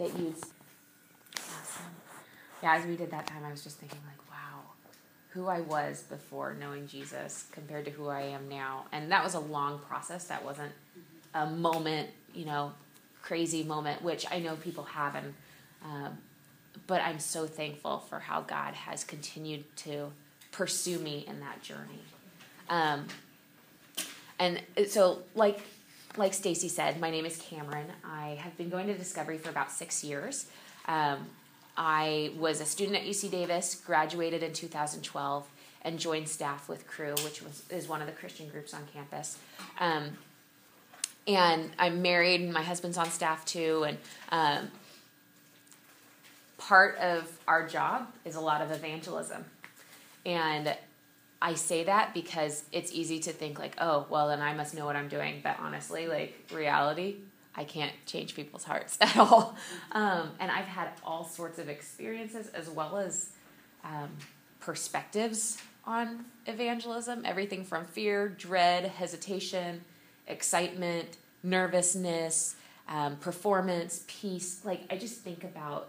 that you'd. Awesome. Yeah, as we did that time, I was just thinking, like, wow, who I was before knowing Jesus compared to who I am now. And that was a long process. That wasn't a moment, you know, crazy moment, which I know people have. And, um, but I'm so thankful for how God has continued to pursue me in that journey. Um, and so, like like Stacy said, my name is Cameron. I have been going to Discovery for about six years. Um, I was a student at UC Davis, graduated in 2012, and joined staff with Cru, which was is one of the Christian groups on campus. Um, and I'm married, and my husband's on staff too. And um, part of our job is a lot of evangelism, and I say that because it's easy to think like, oh, well, then I must know what I'm doing. But honestly, like reality, I can't change people's hearts at all. Um, and I've had all sorts of experiences as well as um, perspectives on evangelism everything from fear, dread, hesitation, excitement, nervousness, um, performance, peace. Like, I just think about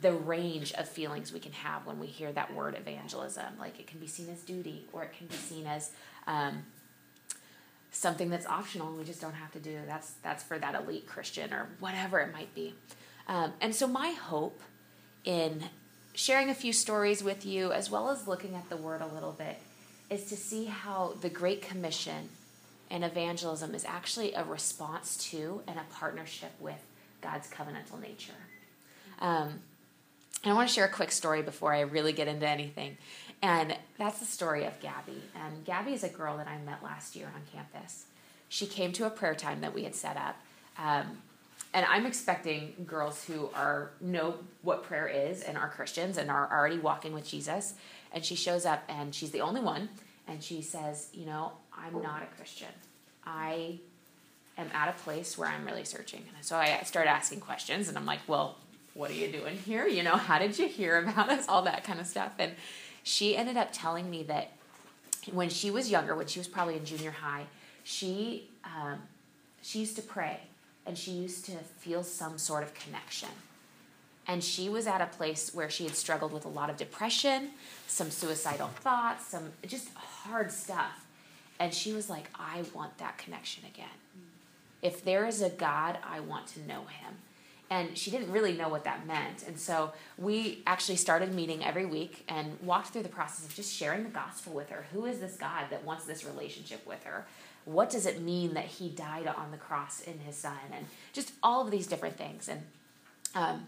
the range of feelings we can have when we hear that word evangelism. Like it can be seen as duty, or it can be seen as um, something that's optional and we just don't have to do. That's that's for that elite Christian or whatever it might be. Um, and so my hope in sharing a few stories with you, as well as looking at the word a little bit, is to see how the Great Commission and evangelism is actually a response to and a partnership with God's covenantal nature. Um, and I want to share a quick story before I really get into anything. And that's the story of Gabby. And Gabby is a girl that I met last year on campus. She came to a prayer time that we had set up. Um, and I'm expecting girls who are know what prayer is and are Christians and are already walking with Jesus. And she shows up and she's the only one. And she says, You know, I'm not a Christian. I am at a place where I'm really searching. And so I start asking questions and I'm like, Well, what are you doing here? You know, how did you hear about us? All that kind of stuff. And she ended up telling me that when she was younger, when she was probably in junior high, she um, she used to pray and she used to feel some sort of connection. And she was at a place where she had struggled with a lot of depression, some suicidal thoughts, some just hard stuff. And she was like, I want that connection again. If there is a God, I want to know him and she didn't really know what that meant. And so we actually started meeting every week and walked through the process of just sharing the gospel with her. Who is this God that wants this relationship with her? What does it mean that he died on the cross in his son? And just all of these different things. And um,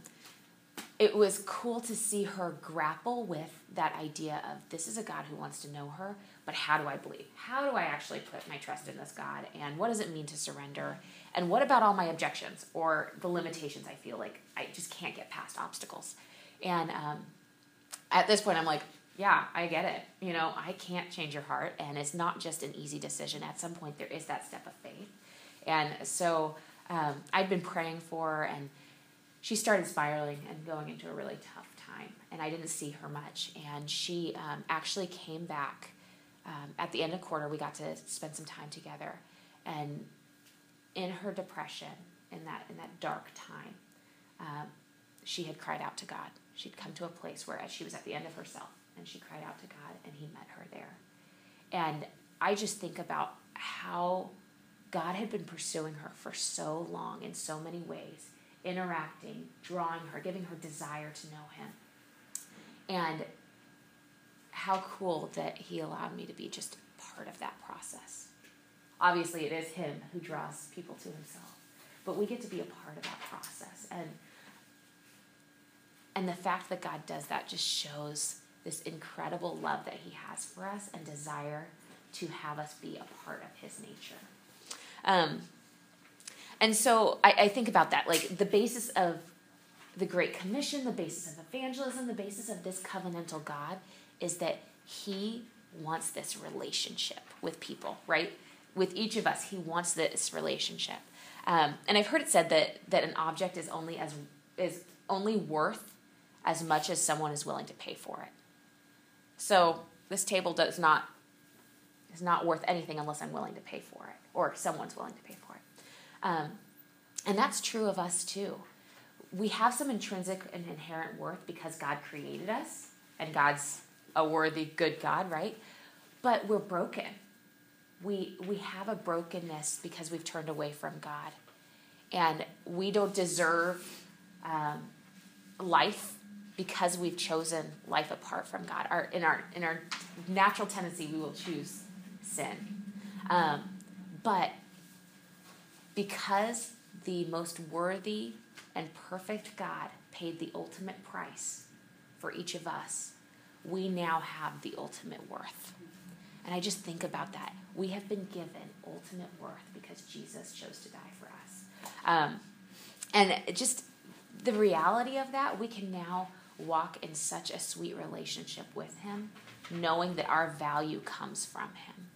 it was cool to see her grapple with that idea of this is a God who wants to know her, but how do I believe? How do I actually put my trust in this God? And what does it mean to surrender? And what about all my objections or the limitations I feel like I just can't get past obstacles? And um, at this point, I'm like, yeah, I get it. You know, I can't change your heart, and it's not just an easy decision. At some point, there is that step of faith. And so um, I'd been praying for her, and she started spiraling and going into a really tough time. And I didn't see her much. And she um, actually came back um, at the end of the quarter. We got to spend some time together. And in her depression, in that in that dark time, um, she had cried out to God. She'd come to a place where she was at the end of herself, and she cried out to God, and He met her there. And I just think about how God had been pursuing her for so long in so many ways, interacting, drawing her, giving her desire to know Him. And how cool that He allowed me to be just part of that process. Obviously, it is Him who draws people to Himself, but we get to be a part of that process. And and the fact that God does that just shows this incredible love that He has for us and desire to have us be a part of His nature. Um, and so I, I think about that, like the basis of the Great Commission, the basis of evangelism, the basis of this covenantal God is that He wants this relationship with people, right? with each of us, he wants this relationship. Um, and I've heard it said that that an object is only as is only worth as much as someone is willing to pay for it. So this table does not is not worth anything unless I'm willing to pay for it, or someone's willing to pay for it. Um, and that's true of us too. we have some intrinsic and inherent worth because God created us and God's a worthy, good God, right? But we're broken. We, we have a brokenness because we've turned away from God. And we don't deserve um, life because we've chosen life apart from God. Our, in, our, in our natural tendency, we will choose sin. Um, but because the most worthy and perfect God paid the ultimate price for each of us, we now have the ultimate worth. And I just think about that. We have been given ultimate worth because Jesus chose to die for us. Um, and just the reality of that, we can now walk in such a sweet relationship with Him, knowing that our value comes from Him.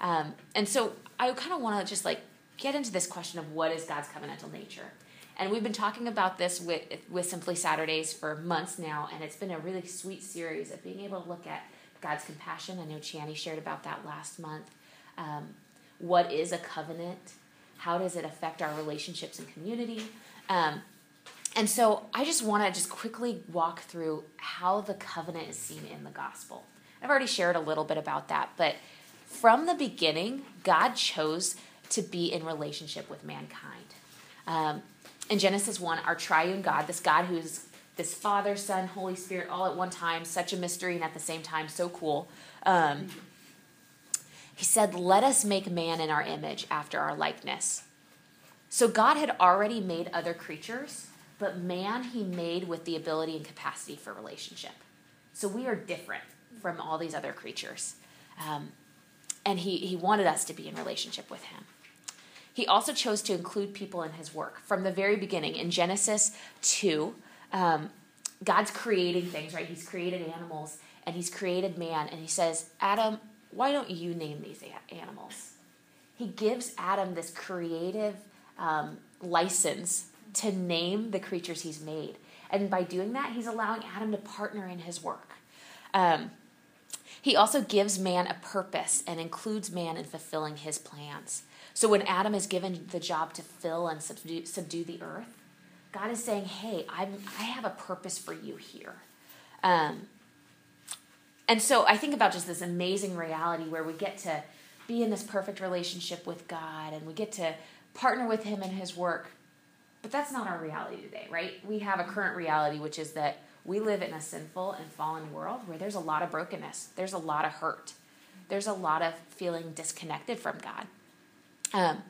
Um, and so I kind of want to just like get into this question of what is God's covenantal nature. And we've been talking about this with, with Simply Saturdays for months now, and it's been a really sweet series of being able to look at God's compassion. I know Chani shared about that last month. Um, what is a covenant? How does it affect our relationships and community? Um, and so I just want to just quickly walk through how the covenant is seen in the gospel. I've already shared a little bit about that, but from the beginning, God chose to be in relationship with mankind. Um, in Genesis 1, our triune God, this God who's this Father, Son, Holy Spirit all at one time, such a mystery and at the same time so cool. Um, he said, Let us make man in our image after our likeness. So God had already made other creatures, but man he made with the ability and capacity for relationship. So we are different from all these other creatures. Um, and he, he wanted us to be in relationship with him. He also chose to include people in his work from the very beginning. In Genesis 2, um, God's creating things, right? He's created animals and he's created man. And he says, Adam, why don't you name these animals? He gives Adam this creative um, license to name the creatures he's made. And by doing that, he's allowing Adam to partner in his work. Um, he also gives man a purpose and includes man in fulfilling his plans. So when Adam is given the job to fill and subdue, subdue the earth, God is saying, "Hey, I'm, I have a purpose for you here." Um, and so I think about just this amazing reality where we get to be in this perfect relationship with God and we get to partner with Him in His work. But that's not our reality today, right? We have a current reality, which is that we live in a sinful and fallen world where there's a lot of brokenness, there's a lot of hurt, there's a lot of feeling disconnected from God. Um,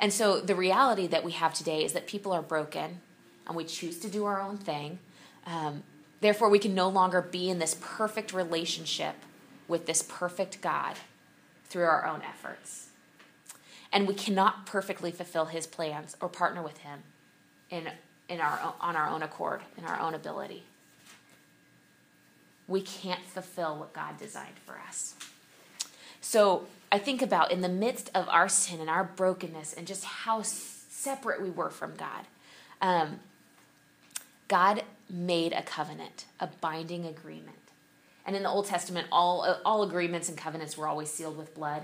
and so the reality that we have today is that people are broken and we choose to do our own thing. Um, therefore, we can no longer be in this perfect relationship with this perfect God through our own efforts. And we cannot perfectly fulfill his plans or partner with him in, in our, on our own accord, in our own ability. We can't fulfill what God designed for us. So I think about in the midst of our sin and our brokenness and just how separate we were from God. Um, God made a covenant, a binding agreement. And in the Old Testament, all, all agreements and covenants were always sealed with blood.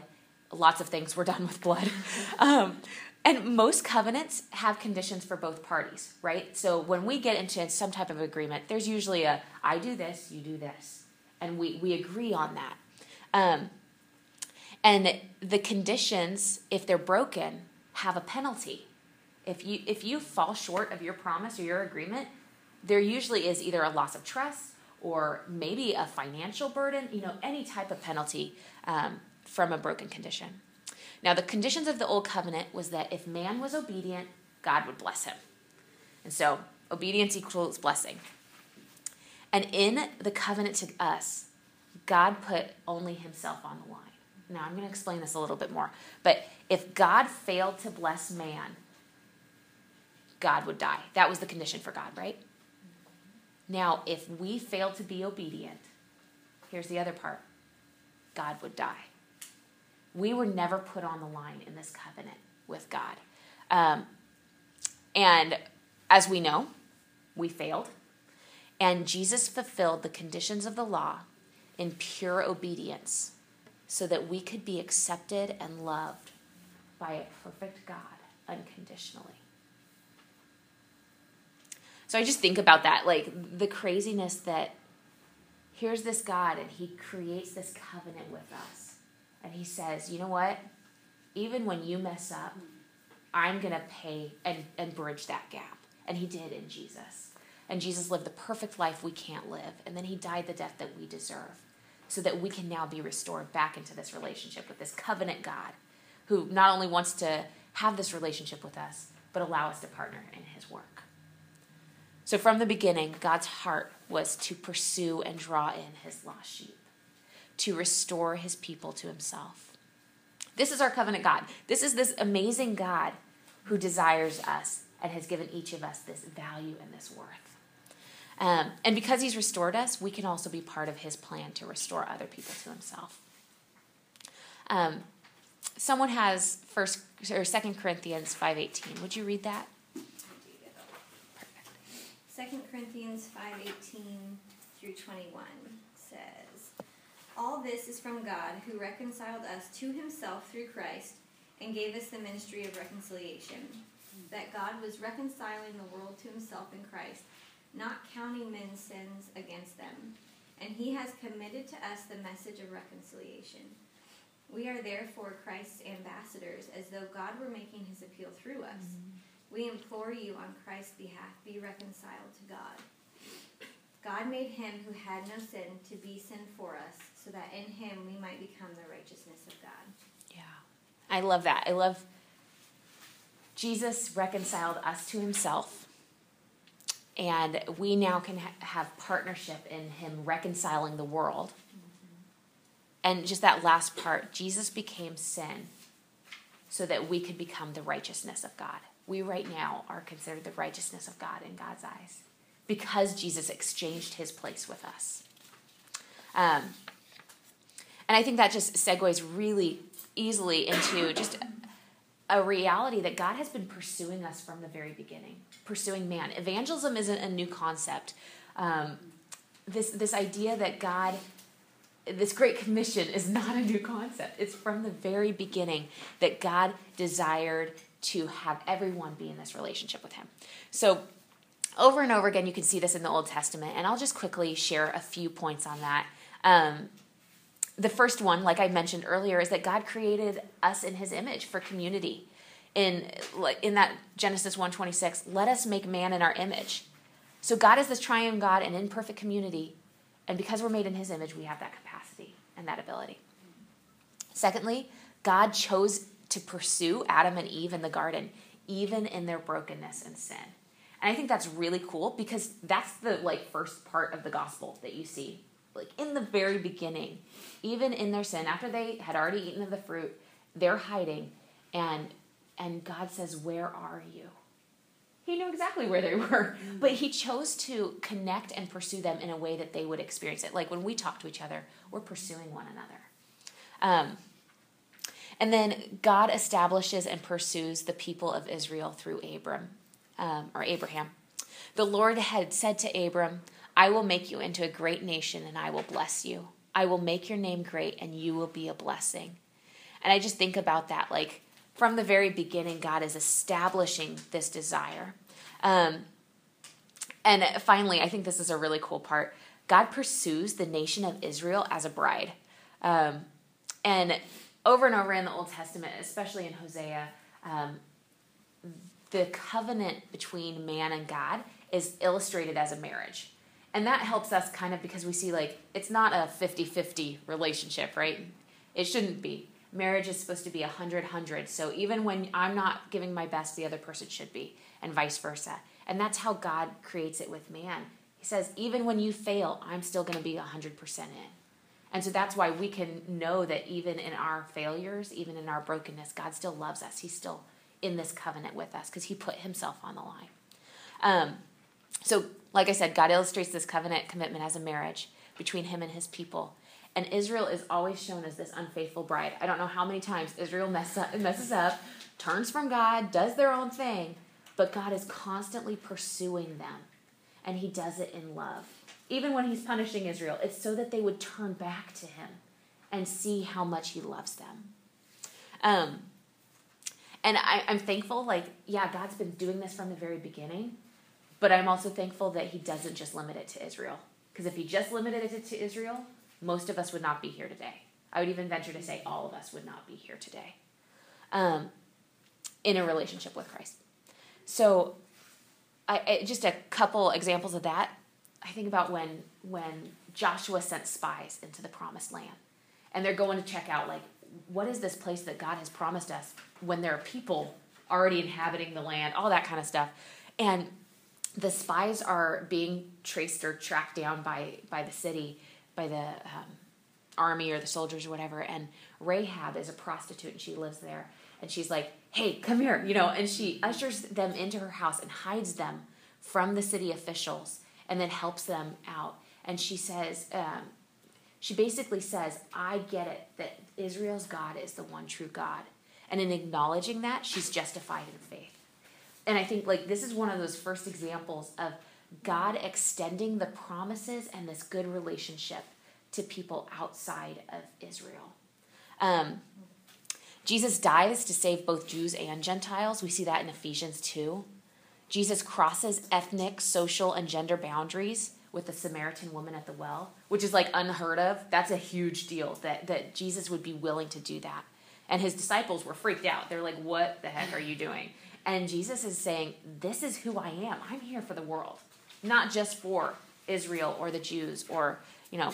Lots of things were done with blood. Um, and most covenants have conditions for both parties, right? So when we get into some type of agreement, there's usually a I do this, you do this. And we, we agree on that. Um, and the conditions, if they're broken, have a penalty. If you if you fall short of your promise or your agreement, there usually is either a loss of trust or maybe a financial burden, you know, any type of penalty um, from a broken condition. Now, the conditions of the old covenant was that if man was obedient, God would bless him. And so, obedience equals blessing. And in the covenant to us, God put only himself on the line. Now, I'm going to explain this a little bit more. But if God failed to bless man, God would die. That was the condition for God, right? Now, if we failed to be obedient, here's the other part God would die. We were never put on the line in this covenant with God. Um, and as we know, we failed. And Jesus fulfilled the conditions of the law in pure obedience so that we could be accepted and loved by a perfect God unconditionally. So I just think about that, like the craziness that here's this God and he creates this covenant with us. And he says, you know what? Even when you mess up, I'm going to pay and, and bridge that gap. And he did in Jesus. And Jesus lived the perfect life we can't live. And then he died the death that we deserve so that we can now be restored back into this relationship with this covenant God who not only wants to have this relationship with us, but allow us to partner in his work. So from the beginning, God's heart was to pursue and draw in his lost sheep, to restore his people to himself. This is our covenant God. This is this amazing God who desires us and has given each of us this value and this worth. Um, and because he's restored us, we can also be part of his plan to restore other people to himself. Um, someone has first or second corinthians 5.18 would you read that Second Corinthians 5:18 through 21 says, "All this is from God, who reconciled us to himself through Christ and gave us the ministry of reconciliation. That God was reconciling the world to himself in Christ, not counting men's sins against them, and he has committed to us the message of reconciliation." We are therefore Christ's ambassadors, as though God were making his appeal through us. Mm-hmm. We implore you on Christ's behalf, be reconciled to God. God made him who had no sin to be sin for us, so that in him we might become the righteousness of God. Yeah. I love that. I love Jesus reconciled us to himself. And we now can ha- have partnership in him reconciling the world. And just that last part Jesus became sin so that we could become the righteousness of God we right now are considered the righteousness of God in God's eyes because Jesus exchanged his place with us. Um, and I think that just segues really easily into just a reality that God has been pursuing us from the very beginning, pursuing man. Evangelism isn't a new concept. Um, this this idea that God, this great commission is not a new concept. It's from the very beginning that God desired to have everyone be in this relationship with Him. So, over and over again, you can see this in the Old Testament, and I'll just quickly share a few points on that. Um, the first one, like I mentioned earlier, is that God created us in His image for community. In in that Genesis one twenty six, let us make man in our image. So God is this triune God and in perfect community, and because we're made in His image, we have that capacity and that ability. Secondly, God chose to pursue Adam and Eve in the garden, even in their brokenness and sin. And I think that's really cool because that's the like first part of the gospel that you see. Like in the very beginning, even in their sin, after they had already eaten of the fruit, they're hiding and and God says, "Where are you?" He knew exactly where they were, but he chose to connect and pursue them in a way that they would experience it. Like when we talk to each other, we're pursuing one another. Um, and then God establishes and pursues the people of Israel through Abram um, or Abraham. The Lord had said to Abram, I will make you into a great nation and I will bless you. I will make your name great and you will be a blessing. And I just think about that like from the very beginning, God is establishing this desire. Um, and finally, I think this is a really cool part. God pursues the nation of Israel as a bride. Um, and over and over in the Old Testament, especially in Hosea, um, the covenant between man and God is illustrated as a marriage. And that helps us kind of because we see like it's not a 50 50 relationship, right? It shouldn't be. Marriage is supposed to be 100 100. So even when I'm not giving my best, the other person should be, and vice versa. And that's how God creates it with man. He says, even when you fail, I'm still going to be 100% in. And so that's why we can know that even in our failures, even in our brokenness, God still loves us. He's still in this covenant with us because He put Himself on the line. Um, so, like I said, God illustrates this covenant commitment as a marriage between Him and His people. And Israel is always shown as this unfaithful bride. I don't know how many times Israel mess up, messes up, turns from God, does their own thing, but God is constantly pursuing them. And He does it in love even when he's punishing Israel, it's so that they would turn back to him and see how much he loves them. Um, and I, I'm thankful, like, yeah, God's been doing this from the very beginning, But I'm also thankful that he doesn't just limit it to Israel. Because if he just limited it to Israel, most of us would not be here today. I would even venture to say all of us would not be here today um, in a relationship with Christ. So, I, I, just a couple examples of that. I think about when when Joshua sent spies into the promised land, and they're going to check out like what is this place that God has promised us when there are people already inhabiting the land, all that kind of stuff, and the spies are being traced or tracked down by by the city, by the um, army or the soldiers or whatever. And Rahab is a prostitute and she lives there. And she's like, "Hey, come here," you know. And she ushers them into her house and hides them from the city officials, and then helps them out. And she says, um, she basically says, "I get it that Israel's God is the one true God." And in acknowledging that, she's justified in faith and I think like this is one of those first examples of God extending the promises and this good relationship to people outside of Israel. Um, Jesus dies to save both Jews and Gentiles. We see that in Ephesians 2. Jesus crosses ethnic, social, and gender boundaries with the Samaritan woman at the well, which is like unheard of. That's a huge deal that, that Jesus would be willing to do that. And his disciples were freaked out. They're like, What the heck are you doing? And Jesus is saying, This is who I am. I'm here for the world, not just for Israel or the Jews or, you know,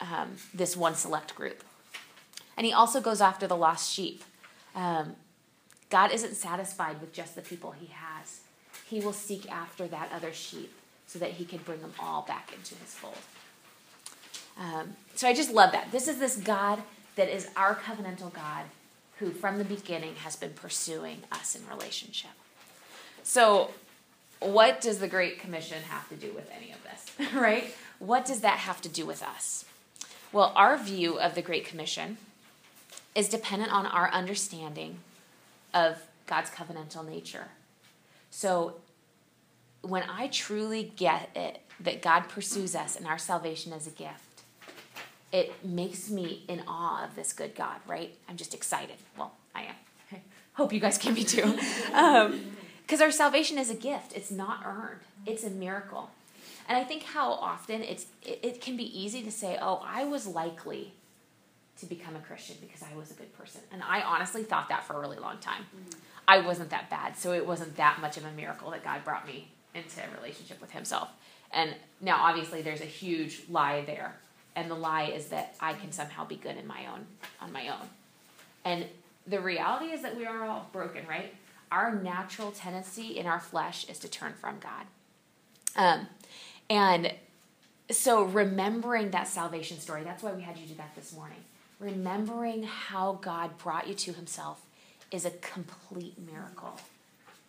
um, this one select group. And he also goes after the lost sheep. Um, God isn't satisfied with just the people he has, he will seek after that other sheep so that he can bring them all back into his fold. Um, so I just love that. This is this God that is our covenantal God who from the beginning has been pursuing us in relationship. So, what does the Great Commission have to do with any of this, right? What does that have to do with us? Well, our view of the Great Commission is dependent on our understanding of God's covenantal nature. So, when I truly get it that God pursues us and our salvation as a gift, it makes me in awe of this good God, right? I'm just excited. Well, I am. I Hope you guys can be too. Because um, our salvation is a gift, it's not earned, it's a miracle. And I think how often it's it, it can be easy to say, oh, I was likely to become a Christian because I was a good person. And I honestly thought that for a really long time. I wasn't that bad, so it wasn't that much of a miracle that God brought me into a relationship with Himself. And now, obviously, there's a huge lie there and the lie is that I can somehow be good in my own on my own. And the reality is that we are all broken, right? Our natural tendency in our flesh is to turn from God. Um, and so remembering that salvation story, that's why we had you do that this morning. Remembering how God brought you to himself is a complete miracle.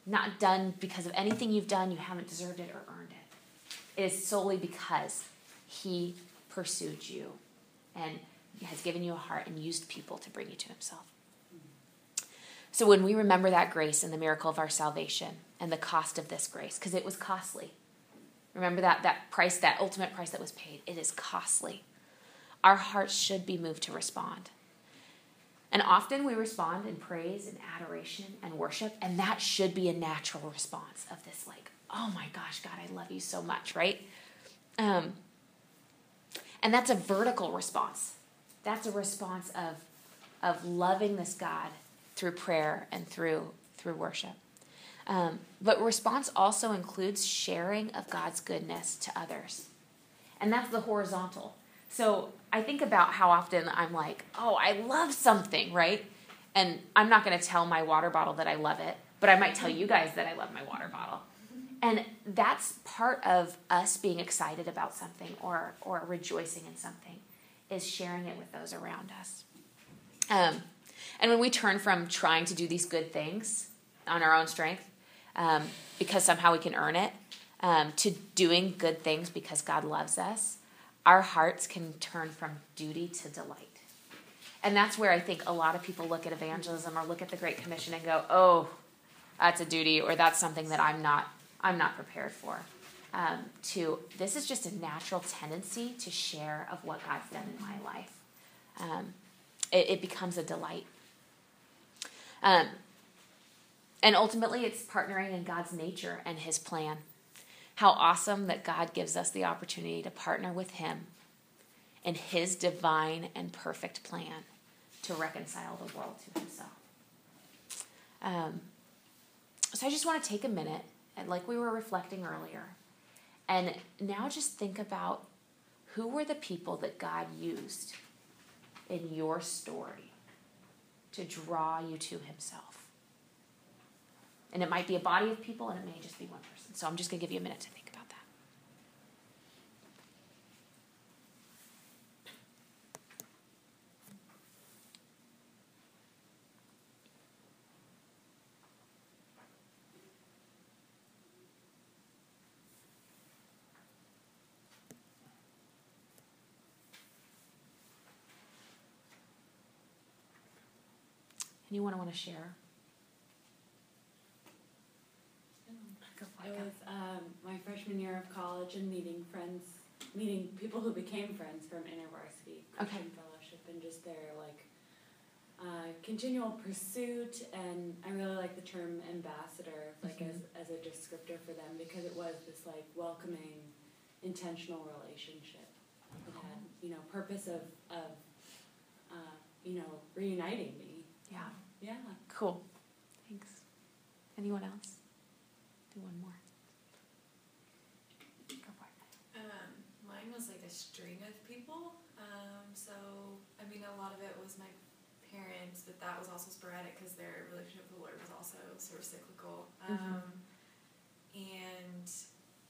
Not done because of anything you've done, you haven't deserved it or earned it. It is solely because he pursued you and has given you a heart and used people to bring you to himself. So when we remember that grace and the miracle of our salvation and the cost of this grace, because it was costly. Remember that that price, that ultimate price that was paid, it is costly. Our hearts should be moved to respond. And often we respond in praise and adoration and worship, and that should be a natural response of this, like, oh my gosh, God, I love you so much, right? Um, and that's a vertical response. That's a response of, of loving this God through prayer and through, through worship. Um, but response also includes sharing of God's goodness to others. And that's the horizontal. So I think about how often I'm like, oh, I love something, right? And I'm not going to tell my water bottle that I love it, but I might tell you guys that I love my water bottle. And that's part of us being excited about something or, or rejoicing in something, is sharing it with those around us. Um, and when we turn from trying to do these good things on our own strength, um, because somehow we can earn it, um, to doing good things because God loves us, our hearts can turn from duty to delight. And that's where I think a lot of people look at evangelism or look at the Great Commission and go, oh, that's a duty, or that's something that I'm not I'm not prepared for. Um, to this is just a natural tendency to share of what God's done in my life. Um, it, it, becomes a delight. Um, and ultimately, it's partnering in God's nature and His plan. How awesome that God gives us the opportunity to partner with Him in His divine and perfect plan to reconcile the world to Himself. Um, so I just want to take a minute, and like we were reflecting earlier, and now just think about who were the people that God used in your story to draw you to Himself. And it might be a body of people, and it may just be one person. So I'm just going to give you a minute to think Anyone want to share? It it. was um, my freshman year of college and meeting friends, meeting people who became friends from InterVarsity Christian Fellowship, and just their like uh, continual pursuit. And I really like the term ambassador, like Mhm. as as a descriptor for them, because it was this like welcoming, intentional relationship that had you know purpose of of uh, you know reuniting me. Yeah. Yeah. Cool. Thanks. Anyone else? Do one more. Go for it. Um, mine was like a string of people. Um, so, I mean, a lot of it was my parents, but that was also sporadic because their relationship with the Lord was also sort of cyclical. Um, and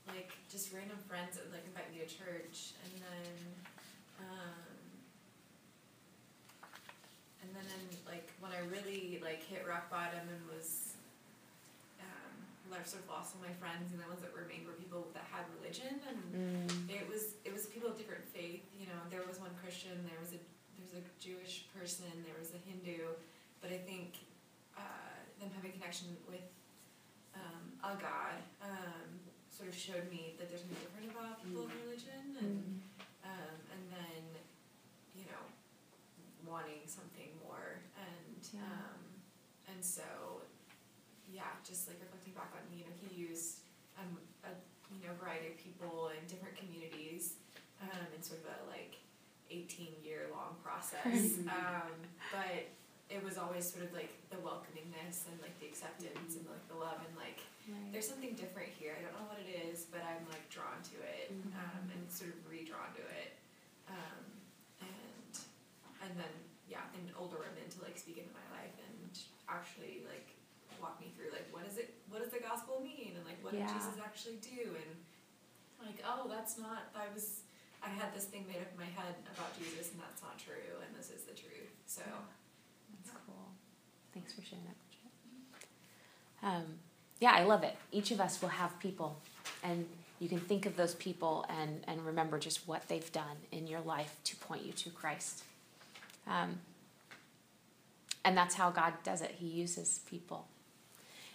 like just random friends that would like invite me to church, and then, um, and then like when I really like hit rock bottom and was um, sort of lost all my friends, and the ones that remained were people that had religion, and Mm, it was it was people of different faith. You know, there was one Christian, there was a there was a Jewish person, there was a Hindu, but I think uh, them having connection with um, a God um, sort of showed me that there's something different about people of religion, and mm, um, and then you know wanting something Yeah. um, and so yeah, just like reflecting back on you know he used um, a you know variety of people in different communities um, in sort of a like 18 year long process, um, but it was always sort of like the welcomingness and like the acceptance and like the love and like right. there's something different here. I don't know what it is, but I'm like drawn to it Mhm. um, and sort of redrawn to it. Um, and and then yeah, and older women to like speak into my life and actually like walk me through like what is it what does the gospel mean and like what Yeah. did Jesus actually do and like oh that's not I was I had this thing made up in my head about Jesus and that's not true and this is the truth. So That's cool. Thanks for sharing that, Bridget. Um, yeah, I love it. Each of us will have people, and you can think of those people and, and remember just what they've done in your life to point you to Christ. Um, and that's how God does it. He uses people.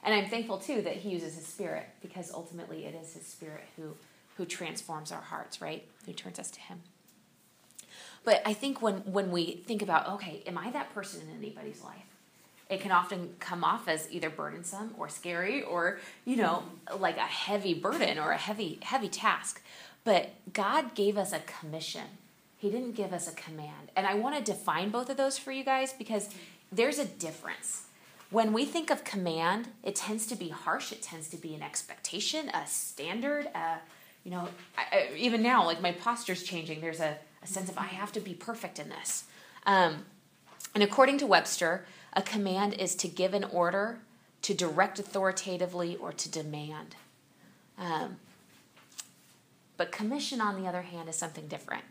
And I'm thankful too that He uses His Spirit because ultimately it is His Spirit who, who transforms our hearts, right? Who turns us to Him. But I think when, when we think about, okay, am I that person in anybody's life? It can often come off as either burdensome or scary or, you know, like a heavy burden or a heavy, heavy task. But God gave us a commission. He didn't give us a command. And I want to define both of those for you guys because there's a difference. When we think of command, it tends to be harsh. It tends to be an expectation, a standard, a, you know, I, I, even now, like my posture's changing. There's a, a sense of I have to be perfect in this. Um, and according to Webster, a command is to give an order, to direct authoritatively, or to demand. Um, but commission, on the other hand, is something different.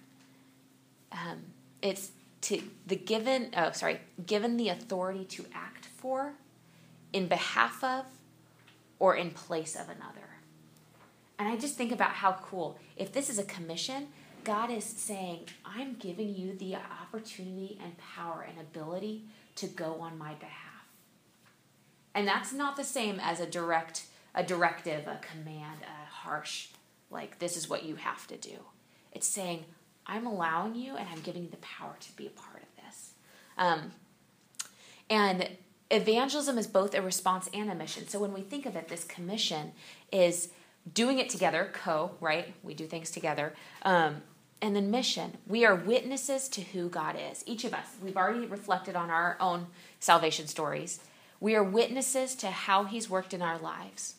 Um, it's to the given, oh, sorry, given the authority to act for, in behalf of, or in place of another. And I just think about how cool. If this is a commission, God is saying, I'm giving you the opportunity and power and ability to go on my behalf. And that's not the same as a direct a directive, a command, a harsh like this is what you have to do. It's saying, I'm allowing you and I'm giving you the power to be a part of this. Um, and evangelism is both a response and a mission. So when we think of it, this commission is doing it together, co, right? We do things together. Um, and then mission. We are witnesses to who God is. Each of us. We've already reflected on our own salvation stories. We are witnesses to how He's worked in our lives.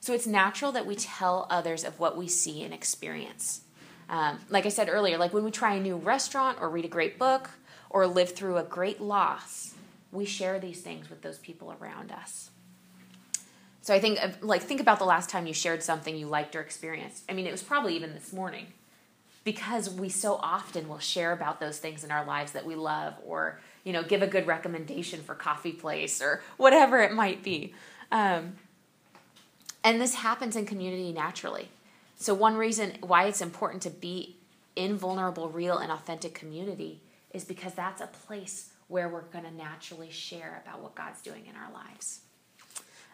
So it's natural that we tell others of what we see and experience. Um, like I said earlier, like when we try a new restaurant or read a great book or live through a great loss, we share these things with those people around us. So I think, like, think about the last time you shared something you liked or experienced. I mean, it was probably even this morning because we so often will share about those things in our lives that we love or you know give a good recommendation for coffee place or whatever it might be um, and this happens in community naturally so one reason why it's important to be in vulnerable real and authentic community is because that's a place where we're going to naturally share about what god's doing in our lives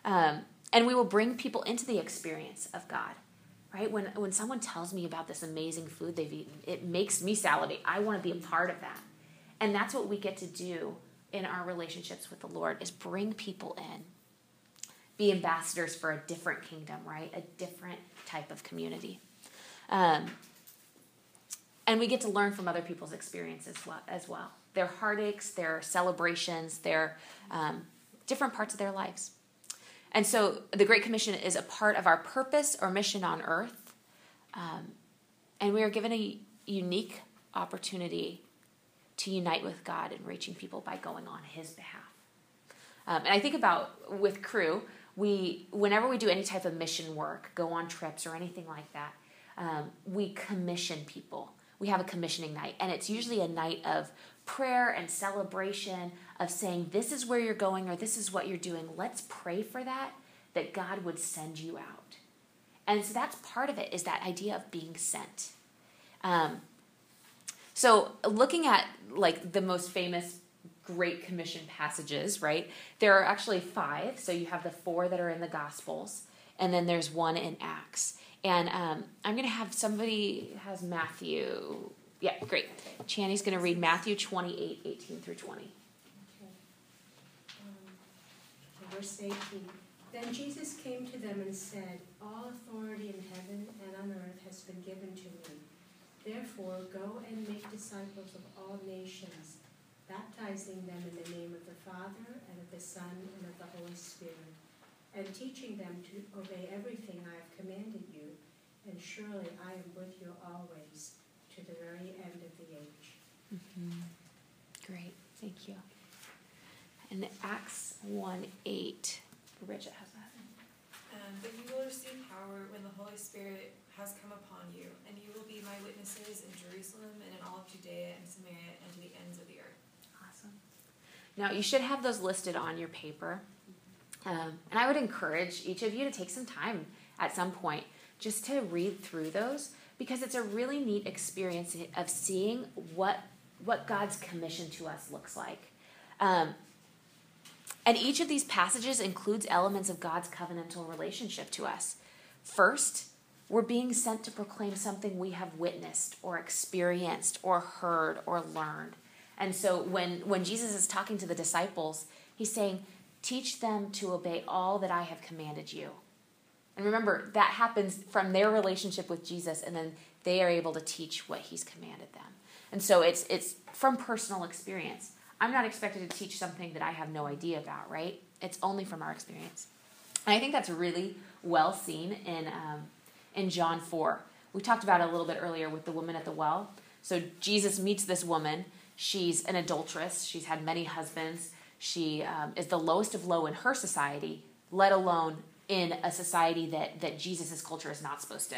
um, and we will bring people into the experience of god right? When when someone tells me about this amazing food they've eaten, it makes me salivate. I want to be a part of that. And that's what we get to do in our relationships with the Lord is bring people in. Be ambassadors for a different kingdom, right? A different type of community. Um, and we get to learn from other people's experiences as well their heartaches, their celebrations, their um, different parts of their lives. And so the Great Commission is a part of our purpose or mission on earth. Um, and we are given a unique opportunity to unite with God and reaching people by going on His behalf. Um, and I think about with Cru, we whenever we do any type of mission work, go on trips or anything like that, um, we commission people. We have a commissioning night, and it's usually a night of prayer and celebration of saying, This is where you're going or this is what you're doing. Let's pray for that, that God would send you out. And so that's part of it, is that idea of being sent. Um, so looking at like the most famous Great Commission passages, right? There are actually five. So you have the four that are in the Gospels, and then there's one in Acts. And um, I'm going to have somebody has Matthew yeah, great. Channy's going to read Matthew 28, 18 through 20. Okay. Um, verse 18. Then Jesus came to them and said, All authority in heaven and on earth has been given to me. Therefore, go and make disciples of all nations, baptizing them in the name of the Father, and of the Son, and of the Holy Spirit, and teaching them to obey everything I have commanded you. And surely I am with you always to the very end of the age. Mm-hmm. Great, thank you. And Acts 1 8, Bridget has that. Um, but you will receive power when the Holy Spirit has come upon you, and you will be my witnesses in Jerusalem and in all of Judea and Samaria and to the ends of the earth. Awesome. Now, you should have those listed on your paper. Um, and I would encourage each of you to take some time at some point just to read through those because it's a really neat experience of seeing what what God's commission to us looks like. Um, and each of these passages includes elements of God's covenantal relationship to us. First, we're being sent to proclaim something we have witnessed or experienced or heard or learned. And so when, when Jesus is talking to the disciples, he's saying, Teach them to obey all that I have commanded you. And remember, that happens from their relationship with Jesus, and then they are able to teach what he's commanded them. And so it's it's from personal experience. I'm not expected to teach something that I have no idea about, right? It's only from our experience. And I think that's really well seen in um, in John 4. We talked about it a little bit earlier with the woman at the well. So Jesus meets this woman. She's an adulteress. She's had many husbands. She um, is the lowest of low in her society, let alone in a society that that Jesus's culture is not supposed to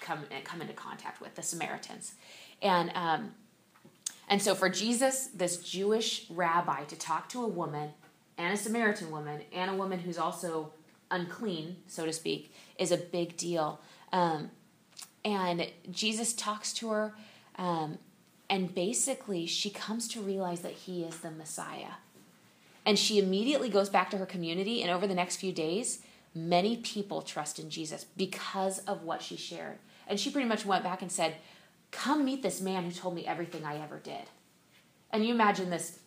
come come into contact with the Samaritans, and um, and so for Jesus, this Jewish rabbi, to talk to a woman and a Samaritan woman and a woman who's also unclean, so to speak, is a big deal. Um, and Jesus talks to her, um, and basically she comes to realize that he is the Messiah. And she immediately goes back to her community, and over the next few days, Many people trust in Jesus because of what she shared. And she pretty much went back and said, Come meet this man who told me everything I ever did. And you imagine this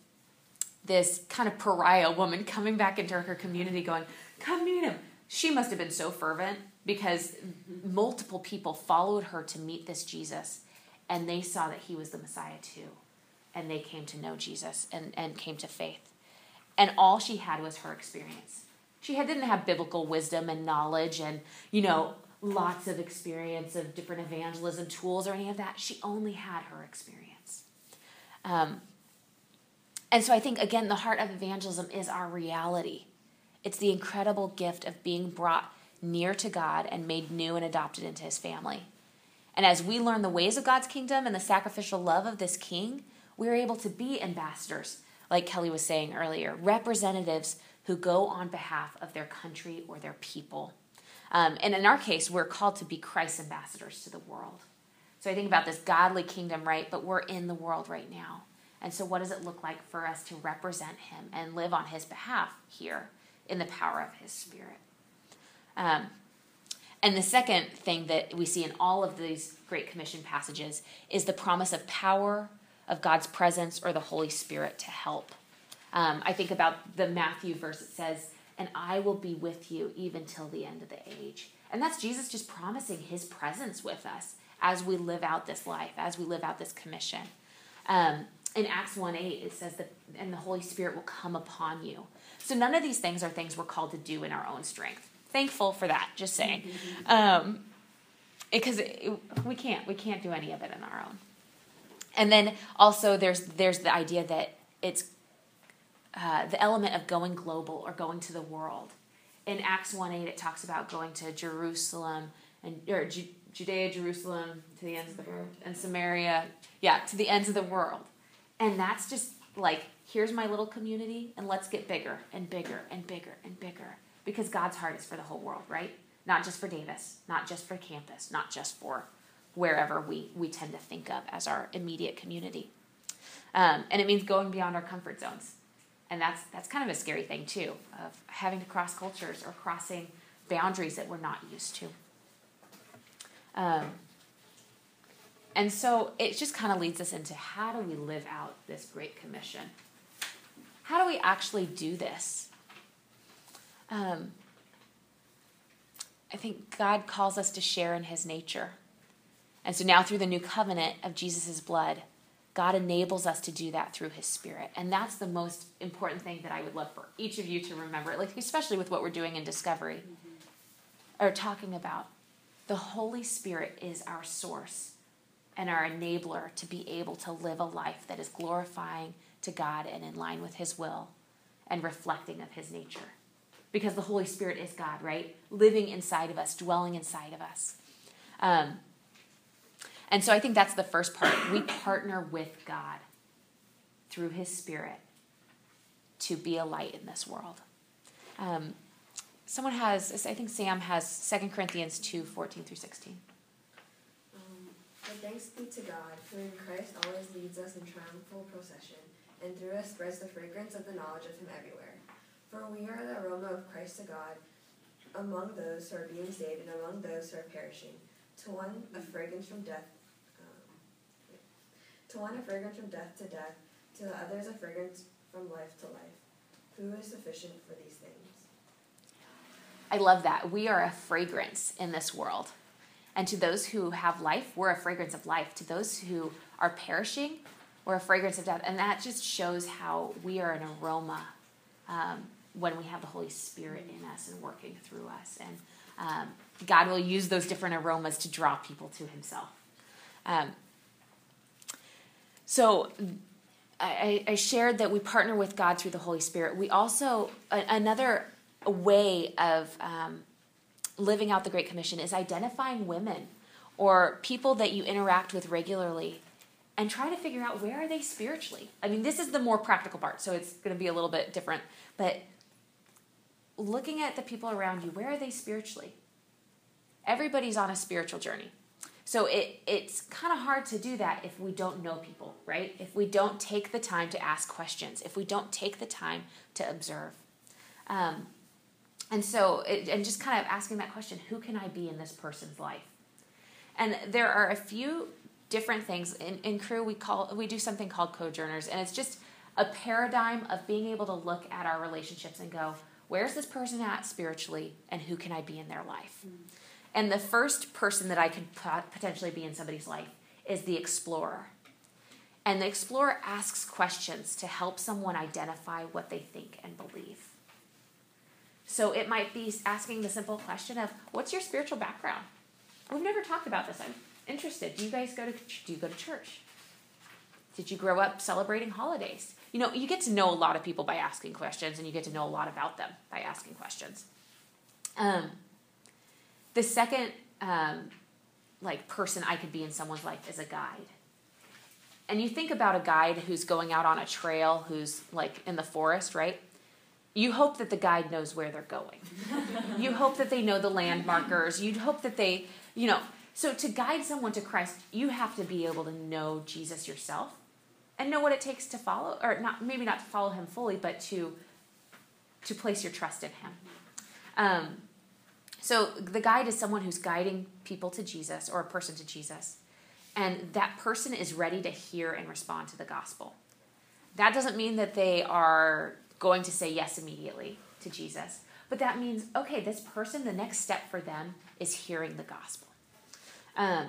this kind of pariah woman coming back into her community going, Come meet him. She must have been so fervent. because multiple people followed her to meet this Jesus and they saw that he was the Messiah too. And they came to know Jesus and, and came to faith. And all she had was her experience. She had, didn't have biblical wisdom and knowledge and, you know, lots of experience of different evangelism tools or any of that. She only had her experience. Um, and so I think, again, the heart of evangelism is our reality. It's the incredible gift of being brought near to God and made new and adopted into his family. And as we learn the ways of God's kingdom and the sacrificial love of this king, we're able to be ambassadors, like Kelly was saying earlier, representatives who go on behalf of their country or their people. Um, and in our case, we're called to be Christ's ambassadors to the world. So I think about this godly kingdom, right? But we're in the world right now. And so, what does it look like for us to represent him and live on his behalf here in the power of his spirit? Um, and the second thing that we see in all of these Great Commission passages is the promise of power, of God's presence, or the Holy Spirit to help. Um, I think about the Matthew verse that says, and I will be with you even till the end of the age. And that's Jesus just promising his presence with us as we live out this life, as we live out this commission. Um, in Acts 1 8, it says that, and the Holy Spirit will come upon you. So none of these things are things we're called to do in our own strength. Thankful for that, just saying. Um, because we can't, we can't do any of it on our own. And then also there's there's the idea that it's uh, the element of going global or going to the world. In Acts 1 8, it talks about going to Jerusalem and or Ju- Judea, Jerusalem, to the ends of the world, and Samaria, yeah, to the ends of the world. And that's just like, here's my little community, and let's get bigger and bigger and bigger and bigger. Because God's heart is for the whole world, right? Not just for Davis, not just for campus, not just for wherever we, we tend to think of as our immediate community. Um, and it means going beyond our comfort zones and that's that's kind of a scary thing too of having to cross cultures or crossing boundaries that we're not used to um, and so it just kind of leads us into how do we live out this great commission how do we actually do this um, i think god calls us to share in his nature and so now through the new covenant of jesus' blood God enables us to do that through his spirit. And that's the most important thing that I would love for each of you to remember, like especially with what we're doing in discovery mm-hmm. or talking about. The Holy Spirit is our source and our enabler to be able to live a life that is glorifying to God and in line with his will and reflecting of his nature. Because the Holy Spirit is God, right? Living inside of us, dwelling inside of us. Um, and so I think that's the first part. We partner with God through His Spirit to be a light in this world. Um, someone has, I think Sam has 2 Corinthians 2 14 through 16. Um, but thanks be to God, who in Christ always leads us in triumphal procession, and through us spreads the fragrance of the knowledge of Him everywhere. For we are the aroma of Christ to God among those who are being saved and among those who are perishing. To one, a fragrance from death to one, a fragrance from death to death, to the others, a fragrance from life to life. Who is sufficient for these things? I love that. We are a fragrance in this world. And to those who have life, we're a fragrance of life. To those who are perishing, we're a fragrance of death. And that just shows how we are an aroma um, when we have the Holy Spirit in us and working through us. And um, God will use those different aromas to draw people to Himself. Um, so I, I, shared that we partner with God through the Holy Spirit. We also, a, another way of um, living out the Great Commission is identifying women or people that you interact with regularly and try to figure out where are they spiritually. I mean, this is the more practical part, so it's going to be a little bit different. But looking at the people around you, where are they spiritually? Everybody's on a spiritual journey. So it it's kind of hard to do that if we don't know people, right? If we don't take the time to ask questions, if we don't take the time to observe. Um, and so, it, and just kind of asking that question who can I be in this person's life? And there are a few different things. In, in Cru, we, call, we do something called Cojourners, and it's just a paradigm of being able to look at our relationships and go, where's this person at spiritually, and who can I be in their life? Mm-hmm. And the first person that I could potentially be in somebody's life is the explorer. And the explorer asks questions to help someone identify what they think and believe. So it might be asking the simple question of, "What's your spiritual background?" We've never talked about this. I'm interested. Do you guys go to do you go to church? Did you grow up celebrating holidays? You know, you get to know a lot of people by asking questions, and you get to know a lot about them by asking questions. Um, the second, um, like person I could be in someone's life is a guide and you think about a guide who's going out on a trail who's like in the forest, right? You hope that the guide knows where they're going. you hope that they know the landmarkers. You'd hope that they, you know, so to guide someone to Christ, you have to be able to know Jesus yourself and know what it takes to follow or not maybe not to follow him fully, but to to place your trust in him. Um, so the guide is someone who's guiding people to Jesus or a person to Jesus and that person is ready to hear and respond to the gospel. That doesn't mean that they are going to say yes immediately to Jesus, but that means, okay, this person, the next step for them is hearing the gospel. Um,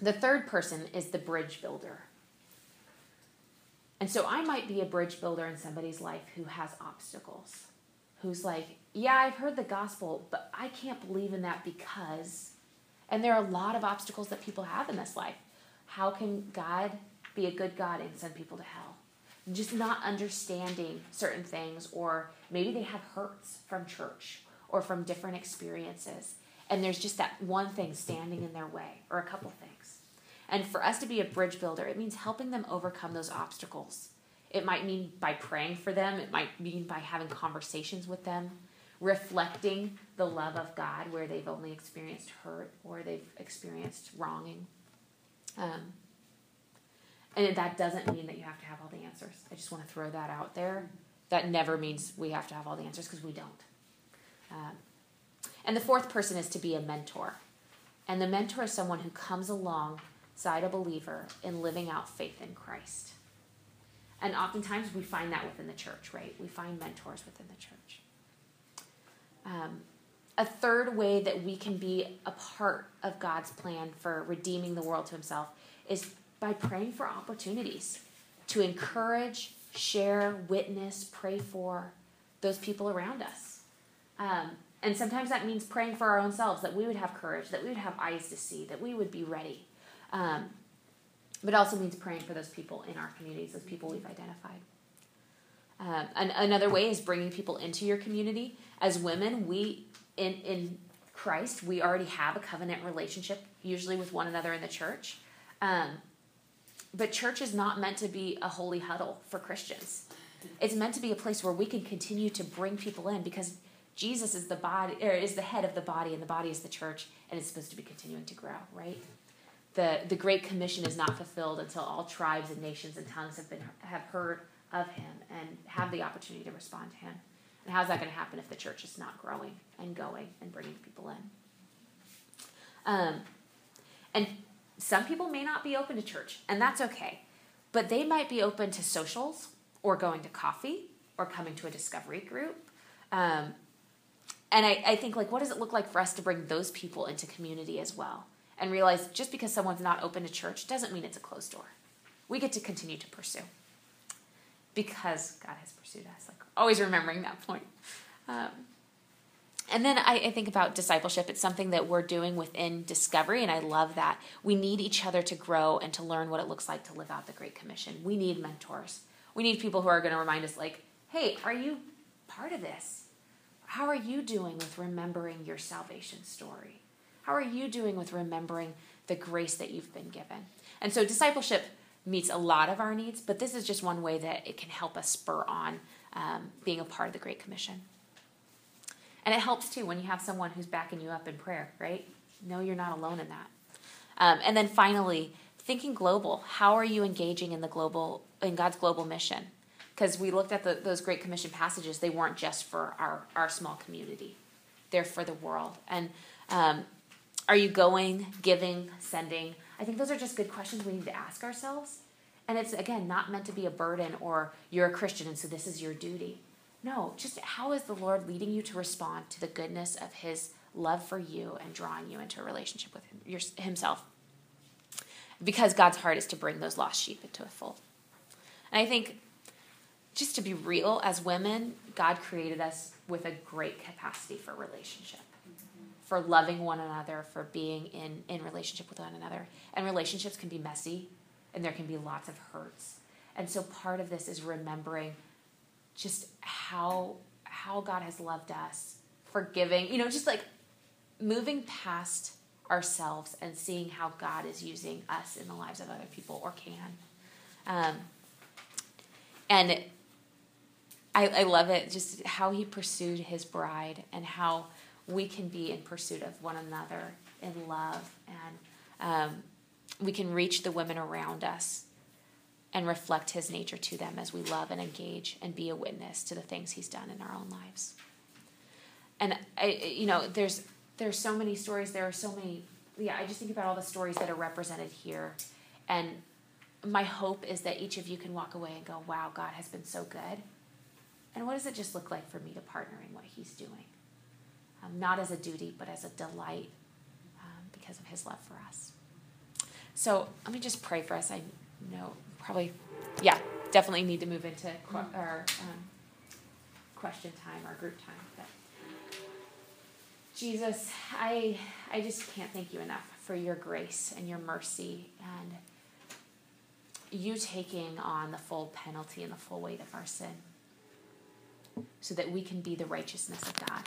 the third person is the bridge builder. And so I might be a bridge builder in somebody's life who has obstacles, who's like, yeah, I've heard the gospel, but I can't believe in that because and there are a lot of obstacles that people have in this life. How can God be a good God and send people to hell? Just not understanding certain things, or maybe they have hurts from church or from different experiences. And there's just that one thing standing in their way, or a couple things. And for us to be a bridge builder, it means helping them overcome those obstacles. It might mean by praying for them, it might mean by having conversations with them, reflecting the love of God where they've only experienced hurt or they've experienced wronging. Um, and that doesn't mean that you have to have all the answers. I just want to throw that out there. That never means we have to have all the answers because we don't. Um, and the fourth person is to be a mentor. And the mentor is someone who comes alongside a believer in living out faith in Christ. And oftentimes we find that within the church, right? We find mentors within the church. Um, a third way that we can be a part of God's plan for redeeming the world to Himself is by praying for opportunities to encourage, share, witness, pray for those people around us. Um, and sometimes that means praying for our own selves that we would have courage, that we would have eyes to see, that we would be ready. Um, but it also means praying for those people in our communities, those people we've identified. Um, and another way is bringing people into your community as women, we in in Christ, we already have a covenant relationship, usually with one another in the church. Um, but church is not meant to be a holy huddle for Christians. It's meant to be a place where we can continue to bring people in because Jesus is the body or is the head of the body and the body is the church and it's supposed to be continuing to grow, right? The the great commission is not fulfilled until all tribes and nations and tongues have been have heard of him and have the opportunity to respond to him. And how's that going to happen if the church is not growing and going and bringing people in? Um, and some people may not be open to church, and that's okay. But they might be open to socials or going to coffee or coming to a discovery group. Um, and I, I think, like, what does it look like for us to bring those people into community as well? And realize just because someone's not open to church doesn't mean it's a closed door. We get to continue to pursue because God has pursued us. Like always remembering that point. Um, and then I, I, think about discipleship. It's something that we're doing within Discovery, and I love that. We need each other to grow and to learn what it looks like to live out the Great Commission. We need mentors. We need people who are going to remind us, like, hey, are you part of this? How are you doing with remembering your salvation story? How are you doing with remembering the grace that you've been given? And so, discipleship meets a lot of our needs, but this is just one way that it can help us spur on um, being a part of the Great Commission. And it helps too when you have someone who's backing you up in prayer, right? No, you're not alone in that. Um, and then finally, thinking global. How are you engaging in the global in God's global mission? Because we looked at the, those Great Commission passages; they weren't just for our our small community; they're for the world. And um, are you going, giving, sending? I think those are just good questions we need to ask ourselves. And it's, again, not meant to be a burden or you're a Christian and so this is your duty. No, just how is the Lord leading you to respond to the goodness of His love for you and drawing you into a relationship with him, your, himself. Because God's heart is to bring those lost sheep into a fold. And I think, just to be real, as women, God created us with a great capacity for relationship, for loving one another, for being in, in relationship with one another. And relationships can be messy, and there can be lots of hurts. And so part of this is remembering just how how God has loved us, forgiving, you know, just like moving past ourselves and seeing how God is using us in the lives of other people or can. Um, and I, I love it, just how he pursued his bride and how we can be in pursuit of one another in love. And um, we can reach the women around us and reflect his nature to them as we love and engage and be a witness to the things he's done in our own lives. And I, you know, there's there's so many stories. There are so many. Yeah, I just think about all the stories that are represented here, and my hope is that each of you can walk away and go, "Wow, God has been so good." And what does it just look like for me to partner in what He's doing? Um, not as a duty, but as a delight um, because of His love for us. So let me just pray for us. I know probably, yeah, definitely need to move into qu- mm-hmm. our um, question time, our group time. But Jesus, I I just can't thank you enough for your grace and your mercy and you taking on the full penalty and the full weight of our sin so that we can be the righteousness of God.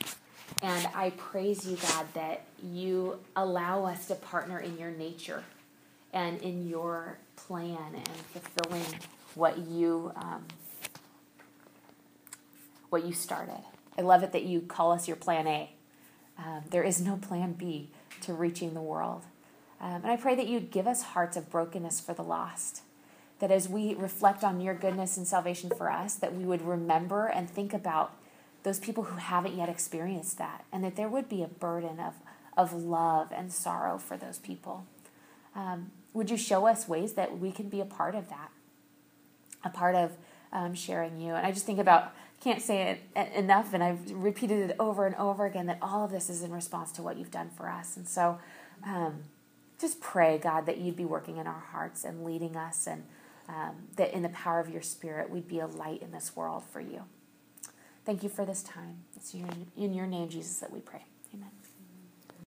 And I praise you, God, that you allow us to partner in your nature and in your plan and fulfilling what you um, what you started. I love it that you call us your plan A. Um, there is no plan B to reaching the world. Um, and I pray that you'd give us hearts of brokenness for the lost. That as we reflect on your goodness and salvation for us, that we would remember and think about those people who haven't yet experienced that, and that there would be a burden of, of love and sorrow for those people. Um, would you show us ways that we can be a part of that? A part of um, sharing you. And I just think about, can't say it enough, and I've repeated it over and over again that all of this is in response to what you've done for us. And so um, just pray, God, that you'd be working in our hearts and leading us, and um, that in the power of your Spirit, we'd be a light in this world for you. Thank you for this time. It's in your, name, Jesus, that we pray.